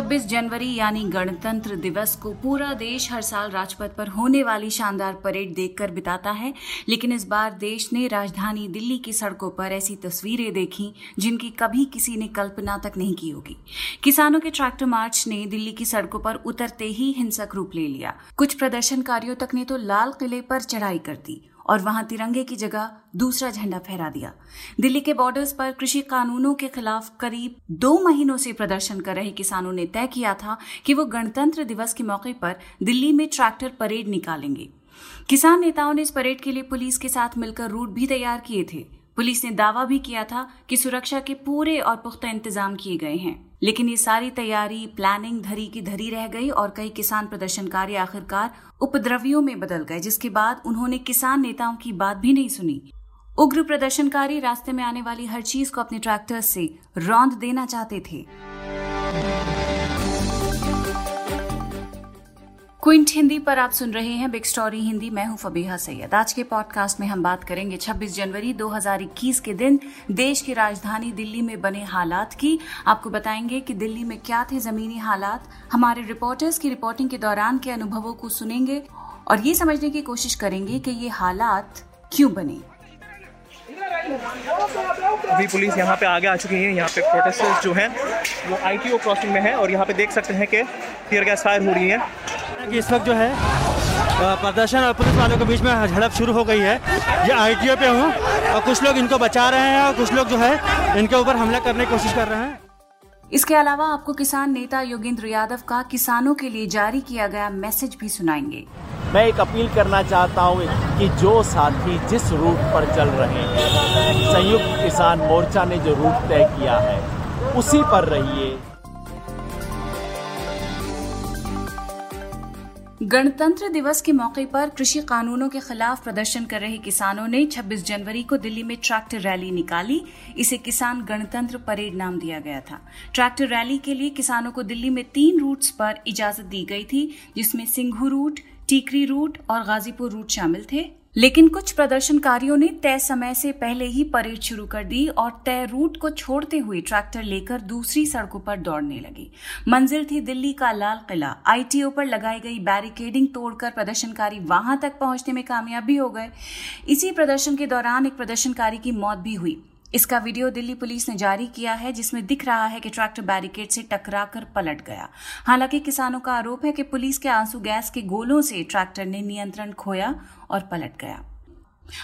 छब्बीस जनवरी यानी गणतंत्र दिवस को पूरा देश हर साल राजपथ पर होने वाली शानदार परेड देखकर बिताता है। लेकिन इस बार देश ने राजधानी दिल्ली की सड़कों पर ऐसी तस्वीरें देखी, जिनकी कभी किसी ने कल्पना तक नहीं की होगी। किसानों के ट्रैक्टर मार्च ने दिल्ली की सड़कों पर उतरते ही हिंसक रूप ले लिया। कुछ प्रदर्शनकारियों तक ने तो लाल किले पर चढ़ाई कर दी और वहाँ तिरंगे की जगह दूसरा झंडा फहरा दिया। दिल्ली के बॉर्डर्स पर कृषि कानूनों के खिलाफ करीब दो महीनों से प्रदर्शन कर रहे किसानों ने तय किया था कि वो गणतंत्र दिवस के मौके पर दिल्ली में ट्रैक्टर परेड निकालेंगे। किसान नेताओं ने इस परेड के लिए पुलिस के साथ मिलकर रूट भी तैयार किए थे। पुलिस ने दावा भी किया था कि सुरक्षा के पूरे और पुख्ता इंतज़ाम किए गए हैं। लेकिन ये सारी तैयारी प्लानिंग धरी की धरी रह गई और कई किसान प्रदर्शनकारी आखिरकार उपद्रवियों में बदल गए, जिसके बाद उन्होंने किसान नेताओं की बात भी नहीं सुनी। उग्र प्रदर्शनकारी रास्ते में आने वाली हर चीज़ को अपने ट्रैक्टर से रौंद देना चाहते थे। क्विंट हिंदी पर आप सुन रहे हैं बिग स्टोरी हिंदी। मैं हूँ फबीहा सैयद। आज के पॉडकास्ट में हम बात करेंगे 26 जनवरी 2021 के दिन देश की राजधानी दिल्ली में बने हालात की। आपको बताएँगे कि दिल्ली में क्या थे जमीनी हालात। हमारे रिपोर्टर्स की रिपोर्टिंग के दौरान के अनुभवों को सुनेंगे और ये समझने की कोशिश करेंगे कि ये हालात क्यों बने। अभी पुलिस यहाँ पे आगे आ चुकी है। यहाँ पे प्रोटेस्टर्स जो हैं, वो आईटीओ क्रॉसिंग में है और यहाँ पे देख सकते हैं कि गैस फायर हो रही है। कि इस वक्त जो है प्रदर्शन और पुलिस वालों के बीच में झड़प शुरू हो गई है। ये आई पे हूँ और कुछ लोग इनको बचा रहे हैं और कुछ लोग जो है इनके ऊपर हमला करने की कोशिश कर रहे हैं। इसके अलावा आपको किसान नेता योगेंद्र यादव का किसानों के लिए जारी किया गया मैसेज भी सुनाएँगे। मैं एक अपील करना चाहता हूँ कि जो साथी जिस रूट पर चल रहे हैं संयुक्त किसान मोर्चा ने जो रूट तय किया है उसी पर रहिए। गणतंत्र दिवस के मौके पर कृषि कानूनों के खिलाफ प्रदर्शन कर रहे किसानों ने 26 जनवरी को दिल्ली में ट्रैक्टर रैली निकाली। इसे किसान गणतंत्र परेड नाम दिया गया था। ट्रैक्टर रैली के लिए किसानों को दिल्ली में तीन रूट्स पर इजाज़त दी गई थी, जिसमें सिंघू रूट, टीकरी रूट और गाजीपुर रूट शामिल थे। लेकिन कुछ प्रदर्शनकारियों ने तय समय से पहले ही परेड शुरू कर दी और तय रूट को छोड़ते हुए ट्रैक्टर लेकर दूसरी सड़कों पर दौड़ने लगे। मंजिल थी दिल्ली का लाल किला। आईटीओ पर लगाई गई बैरिकेडिंग तोड़कर प्रदर्शनकारी वहाँ तक पहुँचने में कामयाब भी हो गए। इसी प्रदर्शन के दौरान एक प्रदर्शनकारी की मौत भी हुई। इसका वीडियो दिल्ली पुलिस ने जारी किया है जिसमें दिख रहा है कि ट्रैक्टर बैरिकेड से टकराकर पलट गया। हालाँकि किसानों का आरोप है कि पुलिस के आँसू गैस के गोलों से ट्रैक्टर ने नियंत्रण खोया और पलट गया।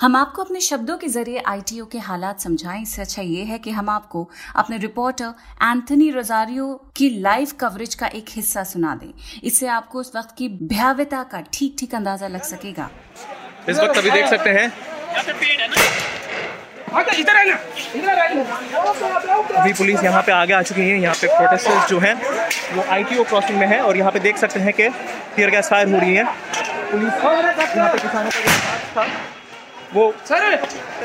हम आपको अपने शब्दों के ज़रिए आईटीओ के हालात समझाएँ। इससे अच्छा ये है कि हम आपको अपने रिपोर्टर एंथनी रोजारियो की लाइव कवरेज का एक हिस्सा सुना दें। इससे आपको उस वक्त की भयावता का ठीक ठीक अंदाज़ा लग सकेगा। इस वक्त अभी देख सकते हैं। अभी पुलिस यहाँ पे आगे आ चुकी है। यहाँ पे प्रोटेस्टर्स जो हैं वो आईटीओ क्रॉसिंग में है और यहाँ पे देख सकते हैं कि टीयर गैस फायर हो रही है। पुलिस यहाँ पे किसानों का था। वो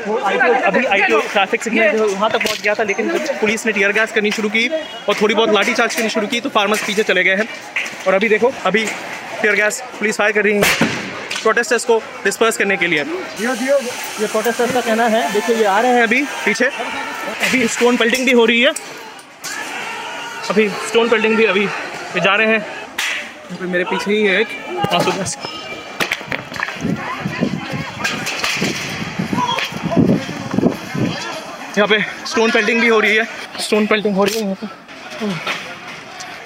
वो आईटीओ अभी आईटीओ ट्रैफ़िक सिग्नल जो वहाँ तक पहुँच गया था लेकिन पुलिस ने टीयर गैस करनी शुरू की और थोड़ी बहुत लाठी चार्ज करनी शुरू की तो फार्मर्स पीछे चले गए हैं। और अभी देखो अभी टीयर गैस पुलिस फायर कर रही है। प्रोटेस्टर्स को डिस्पर्स करने के लिए। ये प्रोटेस्टर्स का कहना है, देखिए ये आ रहे हैं अभी पीछे। अभी स्टोन पेल्टिंग भी हो रही है। अभी स्टोन पेल्टिंग भी अभी जा रहे हैं। मेरे पीछे ही है एक यहाँ पे स्टोन पेल्टिंग भी हो रही है। स्टोन पेल्टिंग हो रही है यहाँ पे।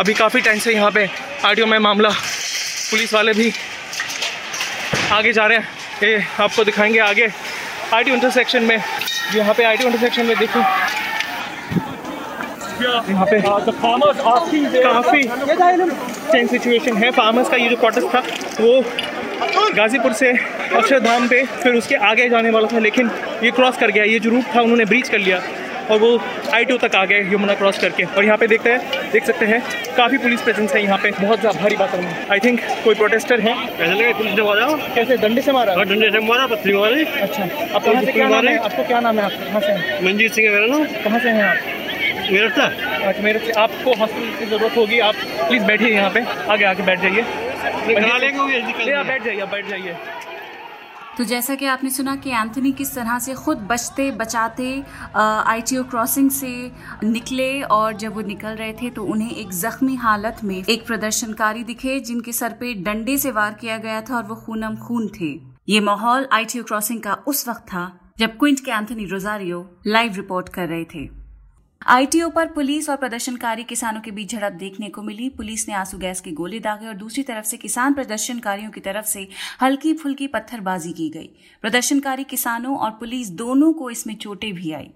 अभी काफ़ी टाइम से यहाँ पे आर में मामला, पुलिस वाले भी आगे जा रहे हैं। ये आपको दिखाएँगे आगे। आई टी इंटरसेक्शन में, यहाँ पे आई टी इंटरसेक्शन में देखो। यहाँ पे काफ़ी टेंस सिचुएशन है। फार्मर्स का ये जो प्रोटेस्ट था, वो गाज़ीपुर से अक्षरधाम पे, फिर उसके आगे जाने वाला था, लेकिन ये क्रॉस कर गया। ये जो रूट था, उन्होंने ब्रीच कर लिया। और वो आई तक आ गए यमुना क्रॉस करके। और यहाँ पे देखते हैं देख सकते हैं काफ़ी पुलिस प्रेजेंस है यहाँ पे। बहुत भारी बात है। आई थिंक कोई प्रोटेस्टर है। पुलिस ने मारा। कैसे? डंडे से मारा? डंडे से मारा पत्थरी मारे। अच्छा आप कहाँ से क्या नाम है? आपको क्या नाम है? आप कहाँ से मंजीत सिंह है मेरा नाम। कहाँ से हैं आप? मेरठ था अच्छा मेरठ से। आपको हॉस्पिटल की ज़रूरत होगी। आप प्लीज़ बैठिए यहाँ पे। आगे आके बैठ जाइए। बैठ जाइए आप बैठ जाइए। तो जैसा कि आपने सुना कि एंथनी किस तरह से खुद बचते, बचाते आईटीओ क्रॉसिंग से निकले और जब वो निकल रहे थे तो उन्हें एक जख्मी हालत में एक प्रदर्शनकारी दिखे जिनके सर पे डंडे से वार किया गया था और वो खूनम खून थे। ये माहौल आईटीओ क्रॉसिंग का उस वक्त था जब क्विंट के एंथनी रोजारियो लाइव रिपोर्ट कर रहे थे। आईटीओ पर पुलिस और प्रदर्शनकारी किसानों के बीच झड़प देखने को मिली। पुलिस ने आँसू गैस के गोले दागे और दूसरी तरफ़ से किसान प्रदर्शनकारियों की तरफ़ से हल्की फुल्की पत्थरबाजी की गई। प्रदर्शनकारी किसानों और पुलिस दोनों को इसमें चोटें भी आई।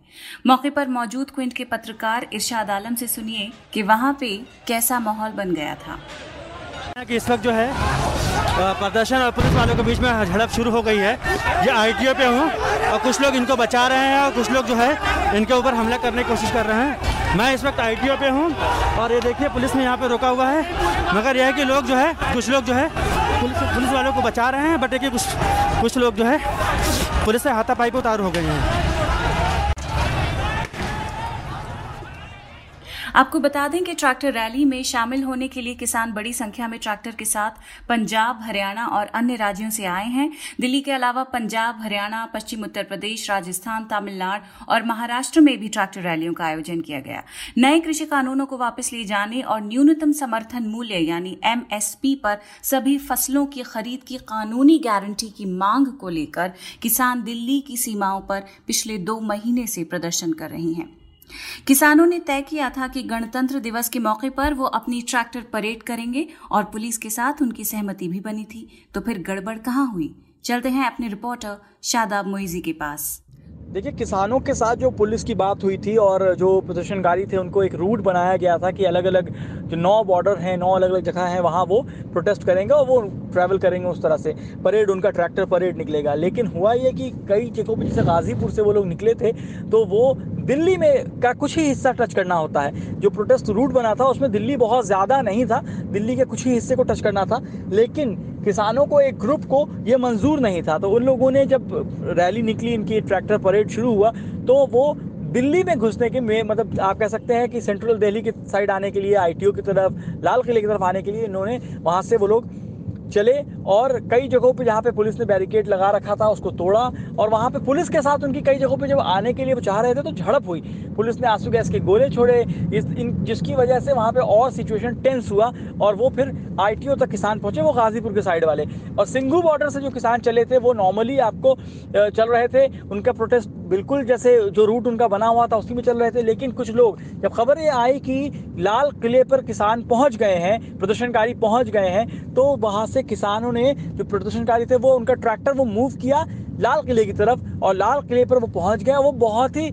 मौके पर मौजूद क्विंट के पत्रकार इरशाद आलम से सुनिए कि वहाँ पे कैसा माहौल बन गया था। इस वक्त जो है प्रदर्शन और पुलिस वालों के बीच में झड़प शुरू हो गई है। ये आईटीओ पे हूँ और कुछ लोग इनको बचा रहे हैं और कुछ लोग जो है इनके ऊपर हमला करने की कोशिश कर रहे हैं। मैं इस वक्त आईटीओ पे हूँ और ये देखिए पुलिस ने यहाँ पे रोका हुआ है। मगर यह है कि लोग जो है, कुछ लोग जो है पुलिस वालों को बचा रहे हैं, बट देखिए कुछ कुछ लोग जो है पुलिस से हाथापाई को उतारू हो गए हैं। आपको बता दें कि ट्रैक्टर रैली में शामिल होने के लिए किसान बड़ी संख्या में ट्रैक्टर के साथ पंजाब, हरियाणा और अन्य राज्यों से आए हैं। दिल्ली के अलावा पंजाब, हरियाणा, पश्चिम उत्तर प्रदेश, राजस्थान, तमिलनाडु और महाराष्ट्र में भी ट्रैक्टर रैलियों का आयोजन किया गया। नए कृषि कानूनों को वापस लिए जाने और न्यूनतम समर्थन मूल्य यानी एमएसपी पर सभी फ़सलों की खरीद की कानूनी गारंटी की मांग को लेकर किसान दिल्ली की सीमाओं पर पिछले दो महीने से प्रदर्शन कर रहे हैं। किसानों ने तय किया था कि गणतंत्र दिवस के मौके पर वो अपनी ट्रैक्टर परेड करेंगे और पुलिस के साथ उनकी सहमति भी बनी थी। तो फिर गड़बड़ कहाँ हुई? चलते हैं अपने रिपोर्टर शादाब मोइजी के पास। देखिए, किसानों के साथ जो पुलिस की बात हुई थी और जो प्रदर्शनकारी थे, उनको एक रूट बनाया गया था कि अलग अलग जो नौ बॉर्डर हैं, नौ अलग अलग जगह हैं, वहाँ वो प्रोटेस्ट करेंगे और वो ट्रैवल करेंगे उस तरह से। परेड, उनका ट्रैक्टर परेड निकलेगा। लेकिन हुआ ये कि कई जगहों पर जैसे गाज़ीपुर से वो लोग निकले थे तो वो दिल्ली में का कुछ ही हिस्सा टच करना होता है। जो प्रोटेस्ट रूट बना था, उसमें दिल्ली बहुत ज़्यादा नहीं था। दिल्ली के कुछ ही हिस्से को टच करना था। लेकिन किसानों को एक ग्रुप को ये मंजूर नहीं था। तो उन लोगों ने जब रैली निकली, इनकी ट्रैक्टर परेड शुरू हुआ तो वो दिल्ली में घुसने के में मतलब आप कह सकते हैं कि सेंट्रल दिल्ली की साइड आने के लिए, आईटीओ की तरफ़, लाल किले की तरफ़ आने के लिए इन्होंने, वहाँ से वो लोग चले और कई जगहों पे जहाँ पे पुलिस ने बैरिकेड लगा रखा था, उसको तोड़ा और वहाँ पे पुलिस के साथ उनकी कई जगहों पे जब आने के लिए वो चाह रहे थे तो झड़प हुई। पुलिस ने आँसू गैस के गोले छोड़े। इस इन, जिसकी वजह से वहाँ पे और सिचुएशन टेंस हुआ और वो फिर आईटीओ तक किसान पहुँचे, वो गाजीपुर के साइड वाले। और सिंगू बॉर्डर से जो किसान चले थे, वो नॉर्मली आपको चल रहे थे। उनका प्रोटेस्ट बिल्कुल जैसे जो रूट उनका बना हुआ था, उसी में चल रहे थे। लेकिन कुछ लोग, जब खबर ये आई कि लाल किले पर किसान पहुँच गए हैं, प्रदर्शनकारी पहुँच गए हैं तो वहाँ से किसानों ने जो प्रदर्शनकारी थे, वो उनका ट्रैक्टर वो मूव किया। लाल किले की तरफ़ और लाल किले पर वो पहुँच गया। वो बहुत ही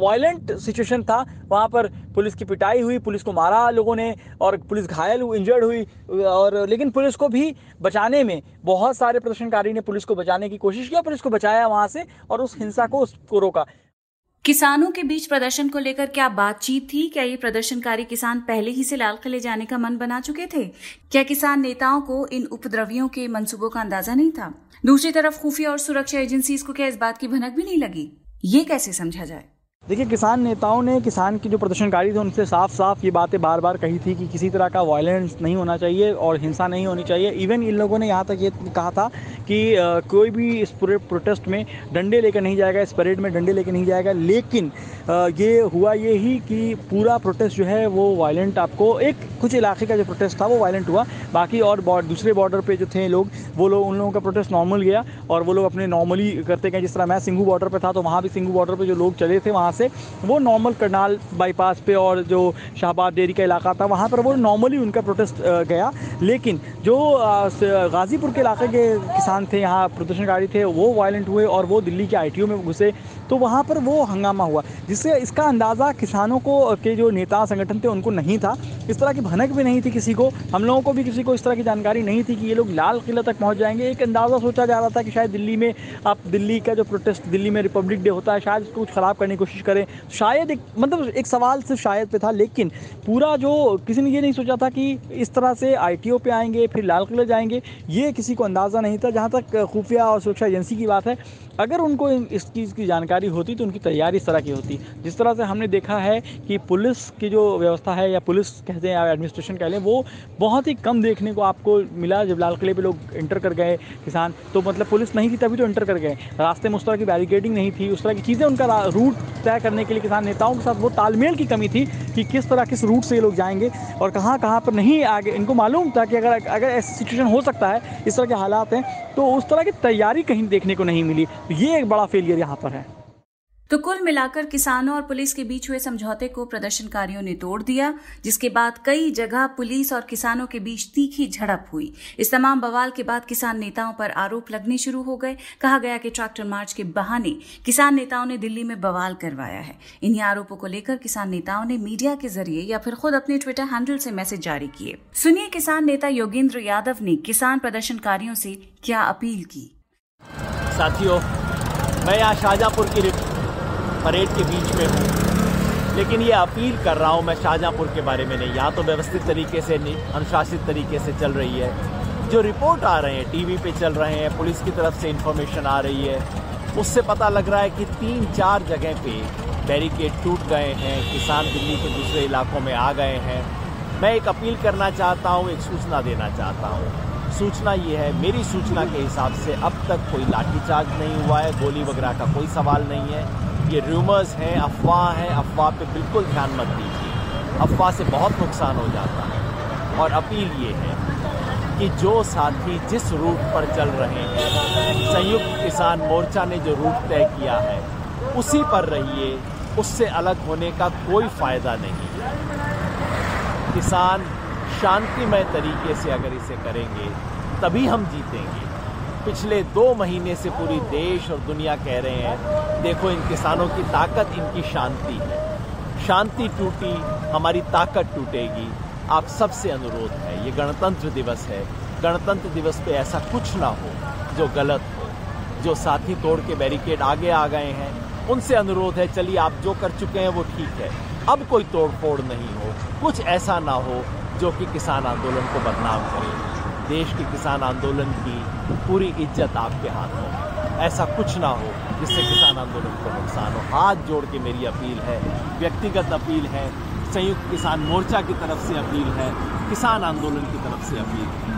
वायलेंट सिचुएशन था। वहाँ पर पुलिस की पिटाई हुई, पुलिस को मारा लोगों ने और पुलिस घायल हुई इंजर्ड हुई। और लेकिन पुलिस को भी बचाने में बहुत सारे प्रदर्शनकारी ने पुलिस को बचाने की कोशिश की और पुलिस को बचाया वहाँ से और उस हिंसा को उसको रोका। किसानों के बीच प्रदर्शन को लेकर क्या बातचीत थी? क्या ये प्रदर्शनकारी किसान पहले ही से लाल किले जाने का मन बना चुके थे? क्या किसान नेताओं को इन उपद्रवियों के मंसूबों का अंदाज़ा नहीं था? दूसरी तरफ़ खुफिया और सुरक्षा एजेंसी को क्या इस बात की भनक भी नहीं लगी? ये कैसे समझा जाए? देखिए, किसान नेताओं ने किसान की जो प्रदर्शनकारी थे, उनसे साफ़ साफ़ ये बातें बार बार कही थी कि किसी तरह का वायलेंस नहीं होना चाहिए और हिंसा नहीं होनी चाहिए। इवन इन लोगों ने यहाँ तक ये कहा था कि कोई भी इस पूरे प्रोटेस्ट में डंडे लेकर नहीं जाएगा, इस परेड में डंडे लेकर नहीं जाएगा। लेकिन ये हुआ ये ही कि पूरा प्रोटेस्ट जो है, वो वायलेंट आपको एक कुछ इलाके का जो प्रोटेस्ट था, वो वायलेंट हुआ। बाकी और दूसरे बॉर्डर पर जो थे लोग, वो लोग, उन लोगों का प्रोटेस्ट नॉर्मल गया और वो लोग अपने नॉर्मली करते गए। जिस तरह मैं सिंगू बॉर्डर पर था तो वहाँ भी सिंगू बॉर्डर पर जो लोग चले थे, वहाँ से, वो नॉर्मल करनाल बाईपास पे और जो शाहबाद डेरी का इलाका था, वहाँ पर वो नॉर्मली उनका प्रोटेस्ट गया। लेकिन जो गाज़ीपुर के इलाके के किसान थे, यहाँ प्रदर्शनकारी थे, वो वायलेंट हुए और वो दिल्ली के आई में घुसे तो वहाँ पर वो हंगामा हुआ, जिससे इसका अंदाज़ा किसानों को के जो नेता संगठन थे, उनको नहीं था। इस तरह की भनक भी नहीं थी किसी को। हम लोगों को भी किसी को इस तरह की जानकारी नहीं थी कि ये लोग लाल किला तक पहुँच जाएँगे। एक अंदाज़ा सोचा जा रहा था कि शायद दिल्ली में आप दिल्ली का जो प्रोटेस्ट दिल्ली में रिपब्लिक डे होता है, शायद उसको कुछ ख़राब करने की कोशिश करें। शायद एक मतलब एक सवाल सिर्फ़ शायद पे था, लेकिन पूरा जो किसी ने ये नहीं सोचा था कि इस तरह से आई टी पे आएँगे, फिर लाल किले जाएँगे, ये किसी को अंदाज़ा नहीं था। जहाँ तक खुफिया और सुरक्षा एजेंसी की बात है अगर उनको इस चीज़ की जानकारी होती तो उनकी तैयारी इस तरह की होती। जिस तरह से हमने देखा है कि पुलिस की जो व्यवस्था है या पुलिस कहते हैं या एडमिनिस्ट्रेशन कह लें, वो बहुत ही कम देखने को आपको मिला। जब लाल किले पे लोग इंटर कर गए किसान तो मतलब पुलिस नहीं थी तभी तो इंटर कर गए। रास्ते में उस तरह की बैरिकेडिंग नहीं थी, उस तरह की चीज़ें उनका रूट तय करने के लिए किसान नेताओं के साथ वो तालमेल की कमी थी कि किस तरह, किस रूट से ये लोग जाएँगे और कहाँ कहाँ पर नहीं आगे, इनको मालूम था कि अगर अगर ऐसी सिचुएशन हो सकता है, इस तरह के हालात हैं तो उस तरह की तैयारी कहीं देखने को नहीं मिली। ये एक बड़ा फेलियर यहाँ पर है। तो कुल मिलाकर किसानों और पुलिस के बीच हुए समझौते को प्रदर्शनकारियों ने तोड़ दिया, जिसके बाद कई जगह पुलिस और किसानों के बीच तीखी झड़प हुई। इस तमाम बवाल के बाद किसान नेताओं पर आरोप लगने शुरू हो गए। कहा गया कि ट्रैक्टर मार्च के बहाने किसान नेताओं ने दिल्ली में बवाल करवाया है। इन्हीं आरोपों को लेकर किसान नेताओं ने मीडिया के ज़रिए या फिर खुद अपने ट्विटर हैंडल से मैसेज जारी किए। सुनिए किसान नेता योगेंद्र यादव ने किसान प्रदर्शनकारियों से क्या अपील की। साथियों, मैं यहाँ शाहजहाँपुर की परेड के बीच में हूँ। लेकिन ये अपील कर रहा हूँ मैं शाहजहाँपुर के बारे में नहीं। यहाँ तो व्यवस्थित तरीके से नहीं, अनुशासित तरीके से चल रही है। जो रिपोर्ट आ रहे हैं, टीवी पे चल रहे हैं, पुलिस की तरफ़ से इन्फॉर्मेशन आ रही है, उससे पता लग रहा है कि तीन चार जगह पे बैरिकेड टूट गए हैं, किसान दिल्ली के दूसरे इलाकों में आ गए हैं। मैं एक अपील करना चाहता हूँ, एक सूचना देना चाहता हूँ। सूचना ये है, मेरी सूचना के हिसाब से अब तक कोई लाठीचार्ज नहीं हुआ है, गोली वगैरह का कोई सवाल नहीं है। ये रूमर्स हैं, अफवाह हैं, अफवाह पे बिल्कुल ध्यान मत दीजिए। अफवाह से बहुत नुकसान हो जाता है। और अपील ये है कि जो साथी जिस रूट पर चल रहे हैं, संयुक्त किसान मोर्चा ने जो रूट तय किया है, उसी पर रहिए, उससे अलग होने का कोई फ़ायदा नहीं। किसान शांतिमय तरीके से अगर इसे करेंगे, तभी हम जीतेंगे। पिछले दो महीने से पूरी देश और दुनिया कह रहे हैं, देखो इन किसानों की ताकत, इनकी शांति है। शांति टूटी, हमारी ताकत टूटेगी। आप सबसे अनुरोध है, ये गणतंत्र दिवस है। गणतंत्र दिवस पे ऐसा कुछ ना हो जो गलत हो। जो साथी तोड़ के बैरिकेड आगे आ गए हैं, उनसे अनुरोध है, चलिए आप जो कर चुके हैं वो ठीक है। अब कोई तोड़ फोड़ नहीं हो। कुछ ऐसा ना हो जो कि किसान आंदोलन को बदनाम करे। देश के किसान आंदोलन की पूरी इज़्ज़त आपके हाथ में ऐसा कुछ ना हो जिससे किसान आंदोलन को नुकसान हो। हाथ जोड़ के मेरी अपील है, व्यक्तिगत अपील है, संयुक्त किसान मोर्चा की तरफ़ से अपील है, किसान आंदोलन की तरफ़ से अपील है।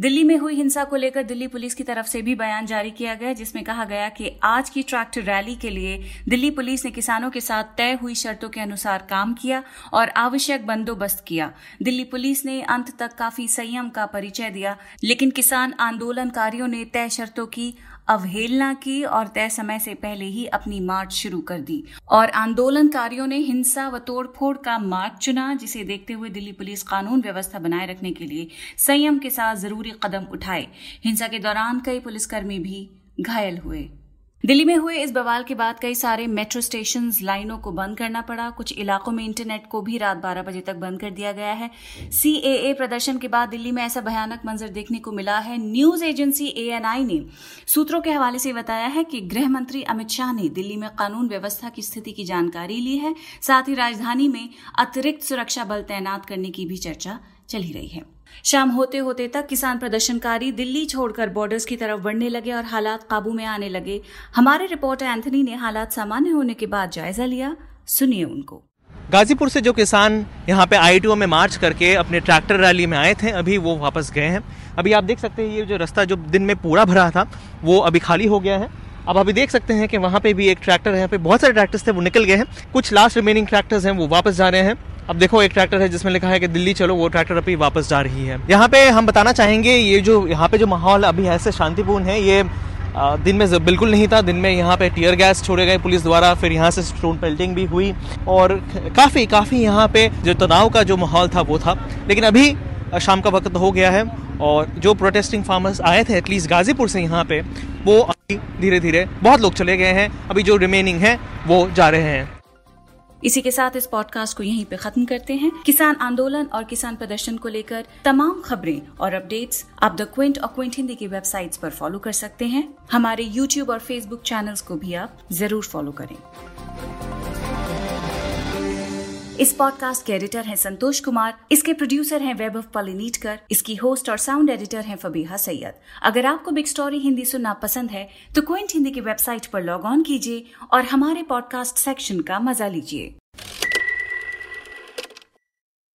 दिल्ली में हुई हिंसा को लेकर दिल्ली पुलिस की तरफ़ से भी बयान जारी किया गया, जिसमें कहा गया कि आज की ट्रैक्टर रैली के लिए दिल्ली पुलिस ने किसानों के साथ तय हुई शर्तों के अनुसार काम किया और आवश्यक बंदोबस्त किया। दिल्ली पुलिस ने अंत तक काफ़ी संयम का परिचय दिया, लेकिन किसान आंदोलनकारियों ने तय शर्तों की अवहेलना की और तय समय से पहले ही अपनी मार्च शुरू कर दी। और आंदोलनकारियों ने हिंसा व तोड़फोड़ का मार्ग चुना, जिसे देखते हुए दिल्ली पुलिस कानून व्यवस्था बनाए रखने के लिए संयम के साथ ज़रूरी कदम उठाए। हिंसा के दौरान कई पुलिसकर्मी भी घायल हुए। दिल्ली में हुए इस बवाल के बाद कई सारे मेट्रो स्टेशन लाइनों को बंद करना पड़ा। कुछ इलाकों में इंटरनेट को भी रात 12 बजे तक बंद कर दिया गया है। सीएए प्रदर्शन के बाद दिल्ली में ऐसा भयानक मंजर देखने को मिला है। न्यूज़ एजेंसी एएनआई ने सूत्रों के हवाले से बताया है कि गृह मंत्री अमित शाह ने दिल्ली में कानून व्यवस्था की स्थिति की जानकारी ली है। साथ ही राजधानी में अतिरिक्त सुरक्षा बल तैनात करने की भी चर्चा चली रही है। शाम होते होते तक किसान प्रदर्शनकारी दिल्ली छोड़कर बॉर्डर्स की तरफ़ बढ़ने लगे और हालात काबू में आने लगे। हमारे रिपोर्टर एंथनी ने हालात सामान्य होने के बाद जायजा लिया। सुनिए उनको। गाजीपुर से जो किसान यहाँ पे आईटीओ में मार्च करके अपने ट्रैक्टर रैली में आए थे, अभी वो वापस गए हैं। अभी आप देख सकते हैं, ये जो रास्ता जो दिन में पूरा भरा था, वो अभी खाली हो गया है। अब अभी देख सकते हैं कि वहाँ पे भी एक ट्रैक्टर है, यहाँ पे बहुत सारे ट्रैक्टर्स थे, वो निकल गए हैं। कुछ लास्ट रिमेनिंग ट्रैक्टर्स हैं, वो वापस जा रहे हैं। अब देखो, एक ट्रैक्टर है जिसमें लिखा है कि दिल्ली चलो, वो ट्रैक्टर अभी वापस जा रही है। यहाँ पे हम बताना चाहेंगे, ये जो, यहाँ पे जो माहौल अभी ऐसे शांतिपूर्ण है, ये दिन में बिल्कुल नहीं था। दिन में यहाँ पे टीयर गैस छोड़े गए पुलिस द्वारा, फिर यहाँ से स्टोन पेल्टिंग भी हुई। और काफ़ी काफ़ी यहाँ पे जो तनाव का जो माहौल था, वो था। लेकिन अभी शाम का वक्त हो गया है और जो प्रोटेस्टिंग फार्मर्स आए थे एटलीस्ट गाजीपुर से यहाँ पे, वो अभी धीरे धीरे बहुत लोग चले गए हैं। अभी जो रिमेनिंग है, वो जा रहे हैं। इसी के साथ इस पॉडकास्ट को यहीं पे खत्म करते हैं। किसान आंदोलन और किसान प्रदर्शन को लेकर तमाम खबरें और अपडेट्स आप द क्विंट और क्विंट हिंदी की वेबसाइट्स पर फॉलो कर सकते हैं। हमारे यूट्यूब और फेसबुक चैनल्स को भी आप ज़रूर फॉलो करें। इस पॉडकास्ट के एडिटर हैं संतोष कुमार, इसके प्रोड्यूसर हैं वैभव पलिनीटकर, इसकी होस्ट और साउंड एडिटर हैं फबीहा सैयद। अगर आपको बिग स्टोरी हिंदी सुनना पसंद है तो क्विंट हिंदी की वेबसाइट पर लॉग ऑन कीजिए और हमारे पॉडकास्ट सेक्शन का मज़ा लीजिए।